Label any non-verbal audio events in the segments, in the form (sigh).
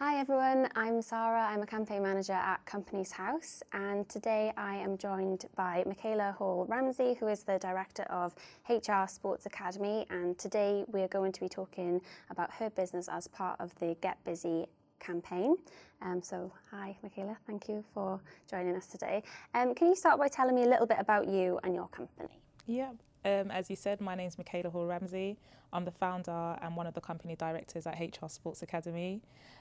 Hi everyone, I'm Sarah. I'm a campaign manager at Companies House, and today I am joined by Michaela Hall Ramsey, who is the director of HR Sports Academy. And today we are going to be talking about her business as part of the Get Busy campaign. Um, so, hi Michaela, thank you for joining us today. Um, can you start by telling me a little bit about you and your company? Yeah, um, as you said, my name is Michaela Hall Ramsey. I'm the founder and one of the company directors at HR Sports Academy.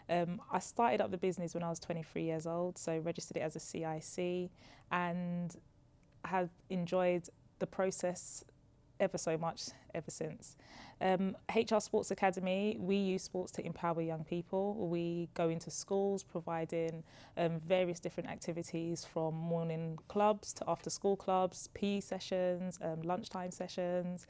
Um, I started up the business when I was 23 years old, so registered it as a CIC and have enjoyed the process ever so much ever since. Um, HR Sports Academy, we use sports to empower young people. We go into schools providing um, various different activities from morning clubs to after school clubs, PE sessions, um, lunchtime sessions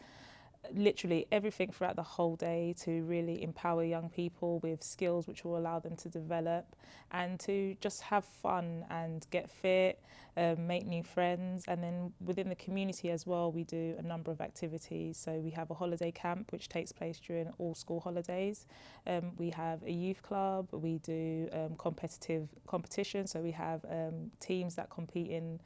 literally everything throughout the whole day to really empower young people with skills which will allow them to develop and to just have fun and get fit, um, make new friends. And then within the community as well, we do a number of activities. So we have a holiday camp which takes place during all school holidays. Um, we have a youth club, we do um, competitive competition. So we have um, teams that compete in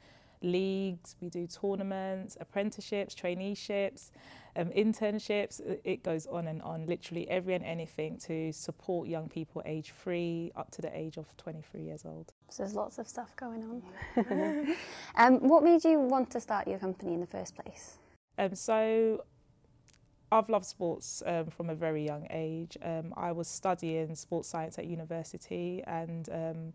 leagues, we do tournaments, apprenticeships, traineeships, um, internships. It goes on and on, literally every and anything to support young people age three up to the age of 23 years old. So there's lots of stuff going on. (laughs) (laughs) um, what made you want to start your company in the first place? Um, so I've loved sports um, from a very young age. Um, I was studying sports science at university and um,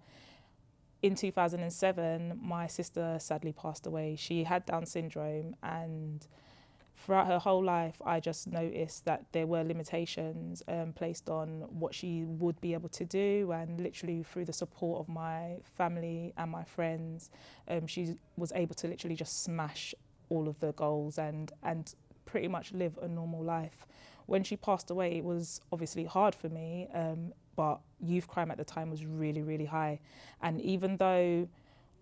in 2007, my sister sadly passed away. She had Down syndrome, and throughout her whole life, I just noticed that there were limitations um, placed on what she would be able to do. And literally, through the support of my family and my friends, um, she was able to literally just smash all of the goals and and pretty much live a normal life. When she passed away, it was obviously hard for me. Um, but youth crime at the time was really, really high. And even though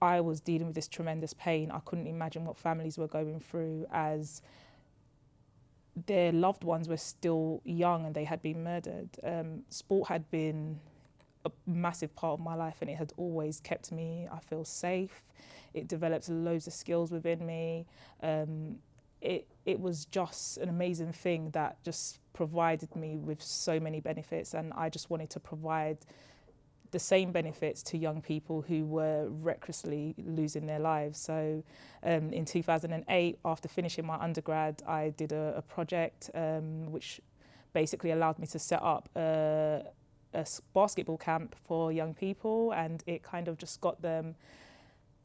I was dealing with this tremendous pain, I couldn't imagine what families were going through as their loved ones were still young and they had been murdered. Um, sport had been a massive part of my life and it had always kept me, I feel safe. It developed loads of skills within me. Um, it, it was just an amazing thing that just provided me with so many benefits and I just wanted to provide the same benefits to young people who were recklessly losing their lives. So um, in 2008, after finishing my undergrad, I did a, a project um, which basically allowed me to set up a, a basketball camp for young people and it kind of just got them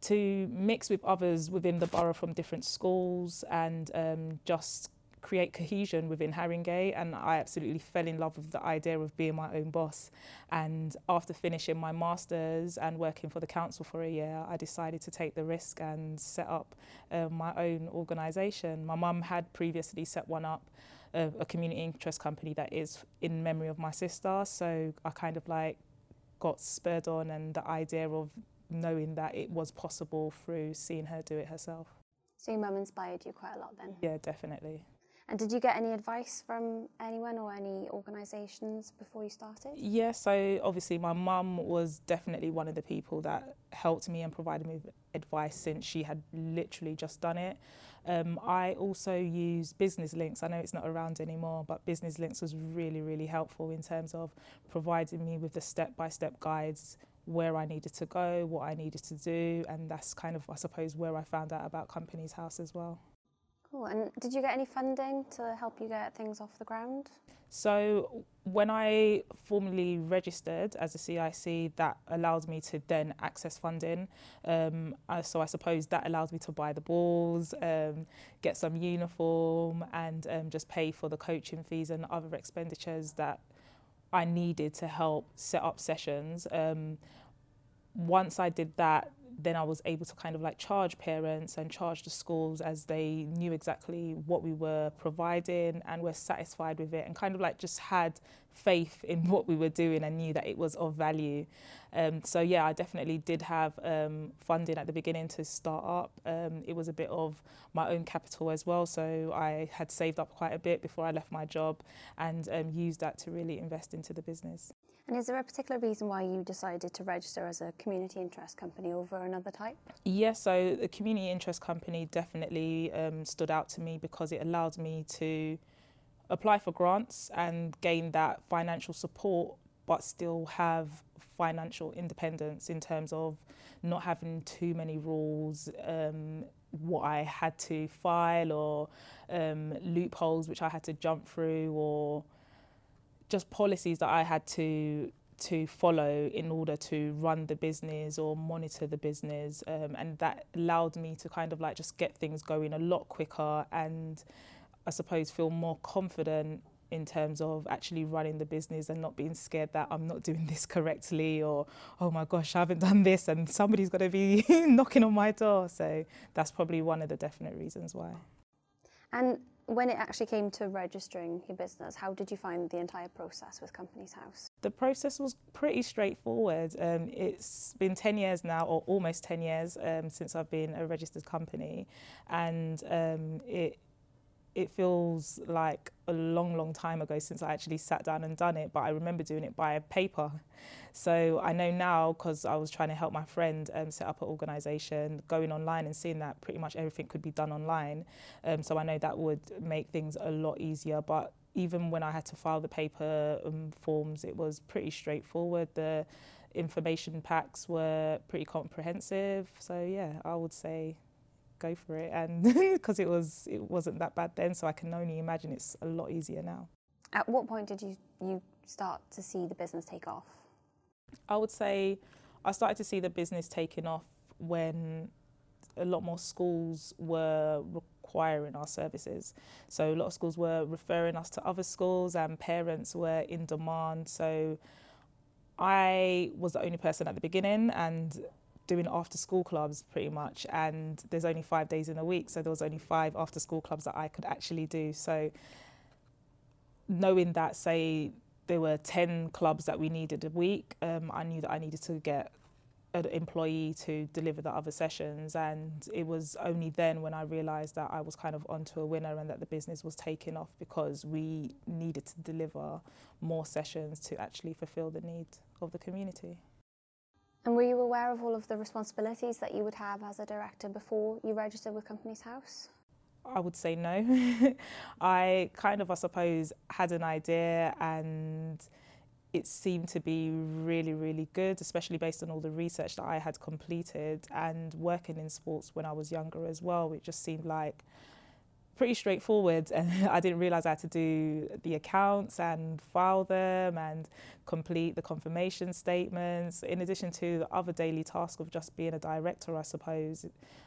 to mix with others within the borough from different schools and um, just create cohesion within Haringey and I absolutely fell in love with the idea of being my own boss and after finishing my masters and working for the council for a year I decided to take the risk and set up uh, my own organisation. My mum had previously set one up uh, a community interest company that is in memory of my sister so I kind of like got spurred on and the idea of knowing that it was possible through seeing her do it herself. So your mum inspired you quite a lot then? Yeah, definitely. And did you get any advice from anyone or any organisations before you started? Yeah, so obviously my mum was definitely one of the people that helped me and provided me with advice since she had literally just done it. Um, I also use Business Links. I know it's not around anymore, but Business Links was really, really helpful in terms of providing me with the step-by-step -step guides where I needed to go, what I needed to do, and that's kind of, I suppose, where I found out about Companies House as well. Cool. And did you get any funding to help you get things off the ground? So when I formally registered as a CIC, that allowed me to then access funding. Um, so I suppose that allowed me to buy the balls, um, get some uniform, and um, just pay for the coaching fees and other expenditures that I needed to help set up sessions. Um, once I did that, then I was able to kind of like charge parents and charge the schools as they knew exactly what we were providing and were satisfied with it and kind of like just had faith in what we were doing and knew that it was of value. Um, so yeah, I definitely did have um, funding at the beginning to start up. Um, it was a bit of my own capital as well, so I had saved up quite a bit before I left my job and um, used that to really invest into the business. And is there a particular reason why you decided to register as a community interest company over another type? Yes, so the community interest company definitely um, stood out to me because it allowed me to apply for grants and gain that financial support, but still have financial independence in terms of not having too many rules, um, what I had to file, or um, loopholes which I had to jump through, or just policies that I had to to follow in order to run the business or monitor the business um, and that allowed me to kind of like just get things going a lot quicker and I suppose feel more confident in terms of actually running the business and not being scared that I'm not doing this (laughs) correctly or oh my gosh I haven't done this and somebody's going to be (laughs) knocking on my door so that's probably one of the definite reasons why and when it actually came to registering your business, how did you find the entire process with Companies House? The process was pretty straightforward. Um, it's been 10 years now, or almost 10 years, um, since I've been a registered company, and um, it it feels like a long, long time ago since I actually sat down and done it, but I remember doing it by paper. So I know now because I was trying to help my friend um, set up an organisation, going online and seeing that pretty much everything could be done online. Um, so I know that would make things a lot easier. But even when I had to file the paper um, forms, it was pretty straightforward. The information packs were pretty comprehensive. So yeah, I would say go for it and (laughs) because it was it wasn't that bad then so I can only imagine it's a lot easier now. At what point did you you start to see the business take off? I would say I started to see the business taking off when a lot more schools were requiring our services. So a lot of schools were referring us to other schools and parents were in demand. So I was the only person at the beginning and doing after school clubs pretty much and there's only five days in a week so there was only five after school clubs that I could actually do so knowing that say there were 10 clubs that we needed a week um, I knew that I needed to get an employee to deliver the other sessions and it was only then when I realized that I was kind of onto a winner and that the business was taking off because we needed to deliver more sessions to actually fulfill the need of the community. And were you aware of all of the responsibilities that you would have as a director before you registered with Companies House? I would say no. (laughs) I kind of, I suppose, had an idea and it seemed to be really, really good, especially based on all the research that I had completed and working in sports when I was younger as well. It just seemed like pretty straightforward and (laughs) I didn't realize I had to do the accounts and file them and complete the confirmation statements in addition to the other daily task of just being a director I suppose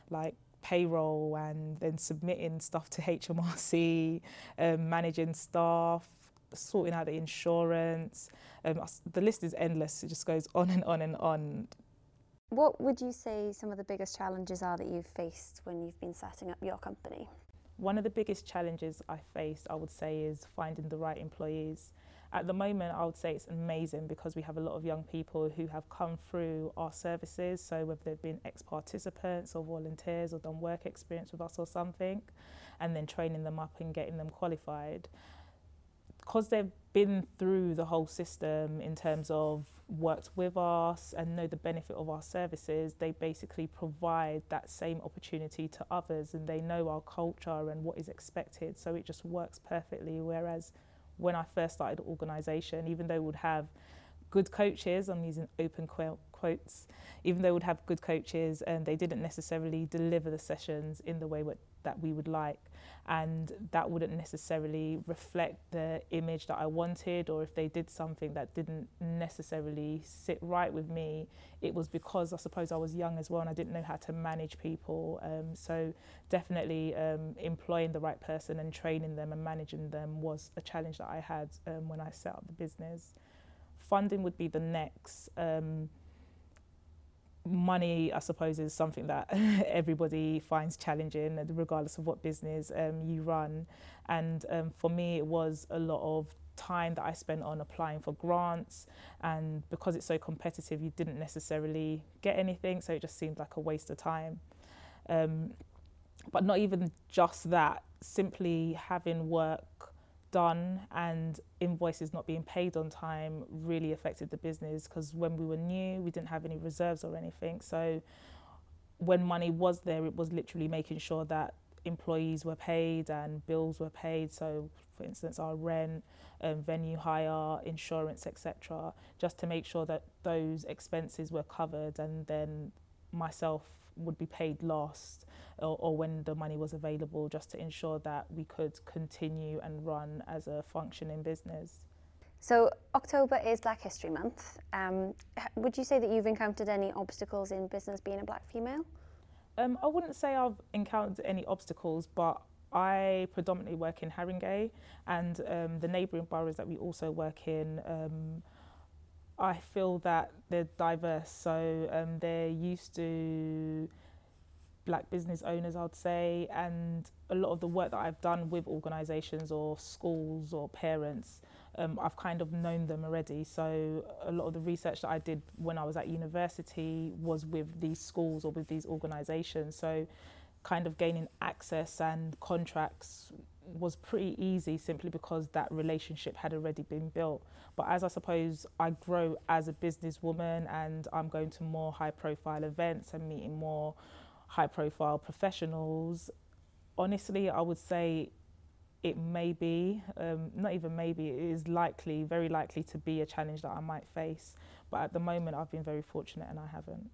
like payroll and then submitting stuff to (laughs) HMRC um, managing staff sorting out the insurance. Um, the list is endless. It just goes on and on and on. What would you say some of the biggest challenges are that you've faced when you've been setting up your company? One of the biggest challenges I face, I would say, is finding the right employees. At the moment, I would say it's amazing because we have a lot of young people who have come through our services. So, whether they've been ex participants or volunteers or done work experience with us or something, and then training them up and getting them qualified. Because they've been through the whole system in terms of worked with us and know the benefit of our services, they basically provide that same opportunity to others and they know our culture and what is expected. So it just works perfectly. Whereas when I first started the organisation, even though we would have good coaches, I'm using open quotes, even though we would have good coaches and they didn't necessarily deliver the sessions in the way that we would like and that wouldn't necessarily reflect the image that I wanted or if they did something that didn't necessarily sit right with me it was because I suppose I was young as well and I didn't know how to manage people. Um, so definitely um, employing the right person and training them and managing them was a challenge that I had um, when I set up the business. Funding would be the next um, money, I suppose, is something that (laughs) everybody finds challenging, regardless of what business um, you run. And um, for me, it was a lot of time that I spent on applying for grants. And because it's so competitive, you didn't necessarily get anything. So it just seemed like a waste of time. Um, but not even just that, simply having work done and invoices not being paid on time really affected the business because when we were new, we didn't have any reserves or anything. So when money was there, it was literally making sure that employees were paid and bills were paid. So, for instance, our rent, um, venue hire, insurance, etc., just to make sure that those expenses were covered, and then myself would be paid last or, or when the money was available, just to ensure that we could continue and run as a functioning business. So October is Black History Month. Um, would you say that you've encountered any obstacles in business being a black female? Um, I wouldn't say I've encountered any obstacles, but I predominantly work in Haringey and um, the neighbouring boroughs that we also work in. Um, I feel that they're diverse, so um, they're used to black business owners, I'd say, and a lot of the work that I've done with organisations or schools or parents, um, I've kind of known them already. So a lot of the research that I did when I was at university was with these schools or with these organisations. So kind of gaining access and contracts was pretty easy simply because that relationship had already been built. But as I suppose I grow as a businesswoman and I'm going to more high profile events and meeting more high profile professionals, honestly, I would say it may be, um, not even maybe, it is likely, very likely to be a challenge that I might face. But at the moment, I've been very fortunate and I haven't.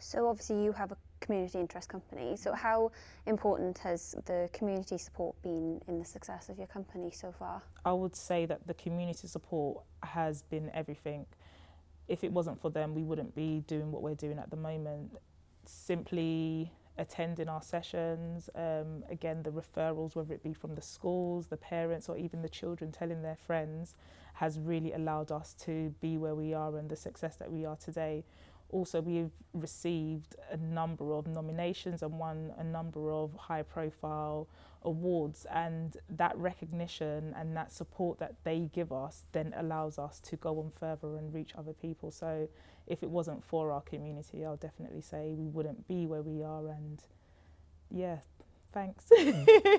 So, obviously, you have a community interest company. So, how important has the community support been in the success of your company so far? I would say that the community support has been everything. If it wasn't for them, we wouldn't be doing what we're doing at the moment. Simply attending our sessions, um, again, the referrals, whether it be from the schools, the parents, or even the children telling their friends, has really allowed us to be where we are and the success that we are today. Also, we've received a number of nominations and won a number of high profile awards, and that recognition and that support that they give us then allows us to go on further and reach other people. So, if it wasn't for our community, I'll definitely say we wouldn't be where we are. And yeah, thanks.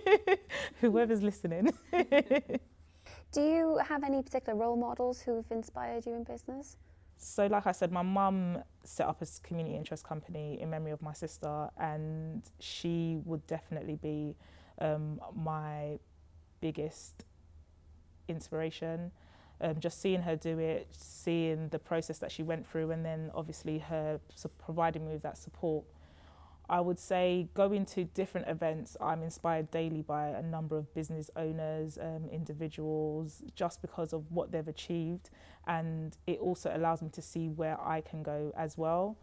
(laughs) Whoever's listening. (laughs) Do you have any particular role models who've inspired you in business? So, like I said, my mum set up a community interest company in memory of my sister, and she would definitely be um, my biggest inspiration. Um, just seeing her do it, seeing the process that she went through, and then obviously her providing me with that support I would say going to different events, I'm inspired daily by a number of business owners, um, individuals, just because of what they've achieved. And it also allows me to see where I can go as well.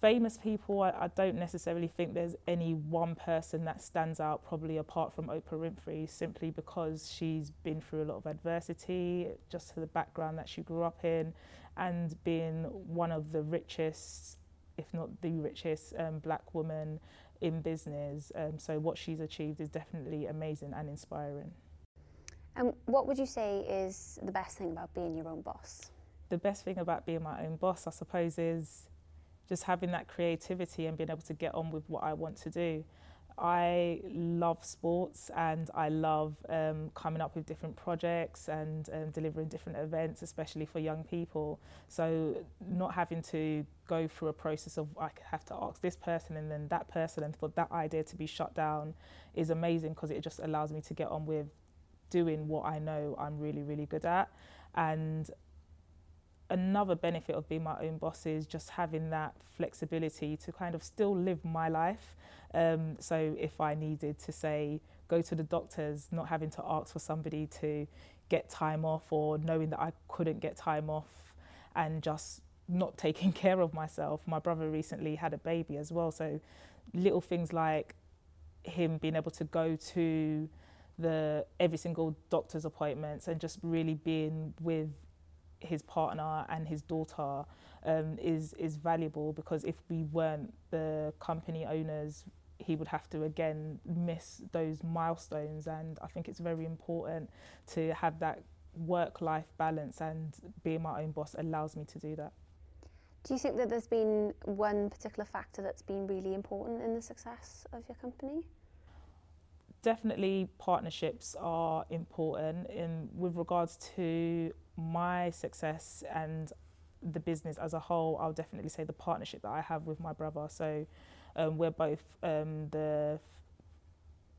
Famous people, I, I don't necessarily think there's any one person that stands out, probably apart from Oprah Winfrey, simply because she's been through a lot of adversity, just to the background that she grew up in, and being one of the richest if not the richest um, black woman in business. Um, so what she's achieved is definitely amazing and inspiring. And what would you say is the best thing about being your own boss? The best thing about being my own boss, I suppose, is just having that creativity and being able to get on with what I want to do. I love sports and I love um, coming up with different projects and um, delivering different events, especially for young people. So, not having to go through a process of I have to ask this person and then that person, and for that idea to be shut down is amazing because it just allows me to get on with doing what I know I'm really, really good at. And another benefit of being my own boss is just having that flexibility to kind of still live my life um, so if I needed to say go to the doctors, not having to ask for somebody to get time off or knowing that I couldn't get time off and just not (laughs) taking care of myself. My brother recently had a baby as well, so little things like him being able to go to the every single doctor's appointments and just really being with his partner and his daughter um, is is valuable because if we weren't the company owners he would have to again miss those milestones and I think it's very important to have that work life balance and being my own boss allows me to do that. Do you think that there's been one particular factor that's been really important in the success of your company? definitely partnerships are important in with regards to my success and the business as a whole. I'll definitely say the partnership that I have with my brother. So um, we're both um, the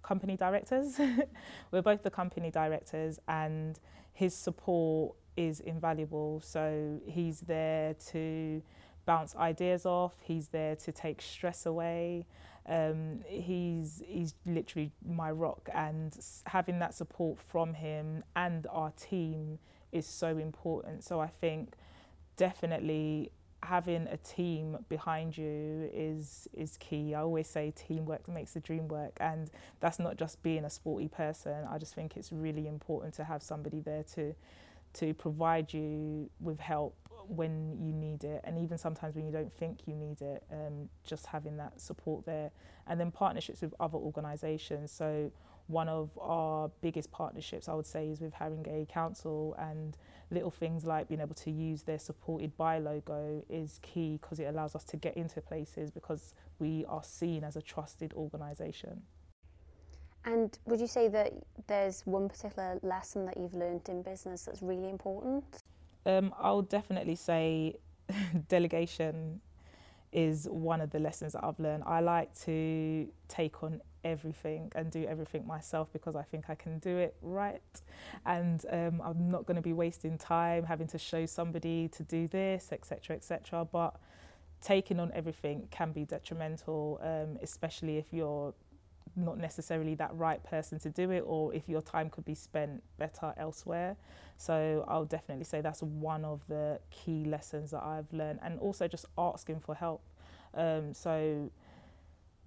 company directors. (laughs) we're both the company directors, and his support is invaluable. So he's there to bounce ideas off. He's there to take stress away. Um, he's he's literally my rock, and having that support from him and our team is so important. So I think definitely having a team behind you is is key. I always say teamwork makes the dream work, and that's not just being a sporty person. I just think it's really important to have somebody there to to provide you with help when you need it, and even sometimes when you don't think you need it. Um, just having that support there, and then partnerships with other organisations. So one of our biggest partnerships, I would say, is with Haringey Council, and little things like being able to use their supported by logo is key because it allows us to get into places because we are seen as a trusted organisation. And would you say that there's one particular lesson that you've learned in business that's really important? Um, I'll definitely say (laughs) delegation is one of the lessons that I've learned. I like to take on everything and do everything myself because I think I can do it right. And um, I'm not going to be wasting time having to show somebody to do this, etc., etc. But taking on everything can be detrimental, um, especially if you're not necessarily that right person to do it or if your time could be spent better elsewhere. So I'll definitely say that's one of the key lessons that I've learned and also just asking for help. Um, so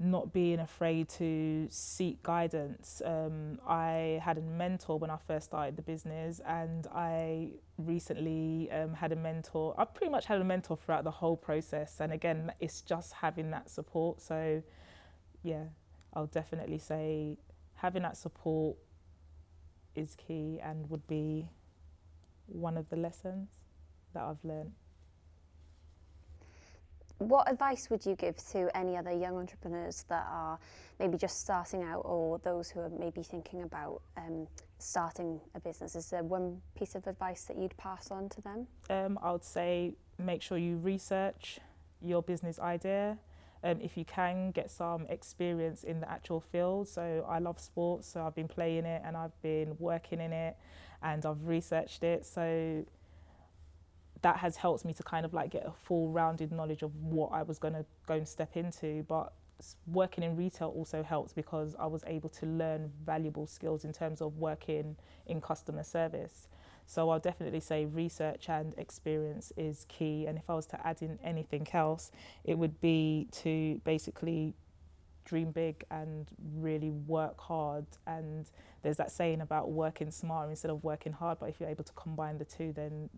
not being afraid to seek guidance. Um, I had a mentor when I first started the business, and I recently um, had a mentor. I pretty much had a mentor throughout the whole process, and again, it's just having that support. So, yeah, I'll definitely say having that support is key and would be one of the lessons that I've learned. What advice would you give to any other young entrepreneurs that are maybe just starting out or those who are maybe thinking about um, starting a business? Is there one piece of advice that you'd pass on to them? Um, I would say make sure you research your business idea. Um, if you can get some experience in the actual field. So I love sports, so I've been playing it and I've been working in it and I've researched it. So that has helped me to kind of like get a full rounded knowledge of what I was going to go and step into. But working in retail also helps because I was able to learn valuable skills in terms of working in customer service. So I'll definitely say research and experience is key. And if I was to add in anything else, it would be to basically dream big and really work hard. And there's that saying about working smart instead of working hard. But if you're able to combine the two, then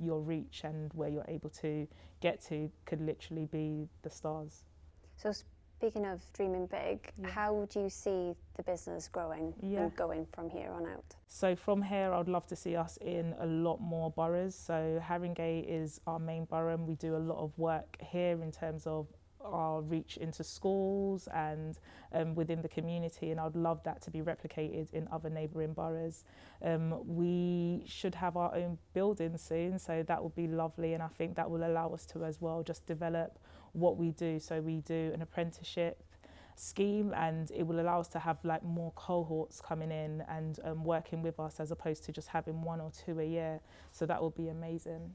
your reach and where you're able to get to could literally be the stars. So speaking of dreaming big, yeah. how do you see the business growing yeah. and going from here on out? So from here, I'd love to see us in a lot more boroughs. So Haringey is our main borough and we do a lot of work here in terms of our reach into schools and um, within the community, and I'd love that to be replicated in other neighbouring boroughs. Um, we should have our own building soon, so that would be lovely, and I think that will allow us to as well just develop what we do. So we do an apprenticeship scheme and it will allow us to have like more cohorts coming in and um, working with us as opposed to just having one or two a year so that will be amazing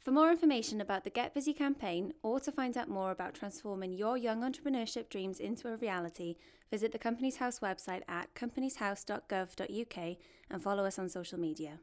for more information about the Get Busy campaign or to find out more about transforming your young entrepreneurship dreams into a reality, visit the Companies House website at companieshouse.gov.uk and follow us on social media.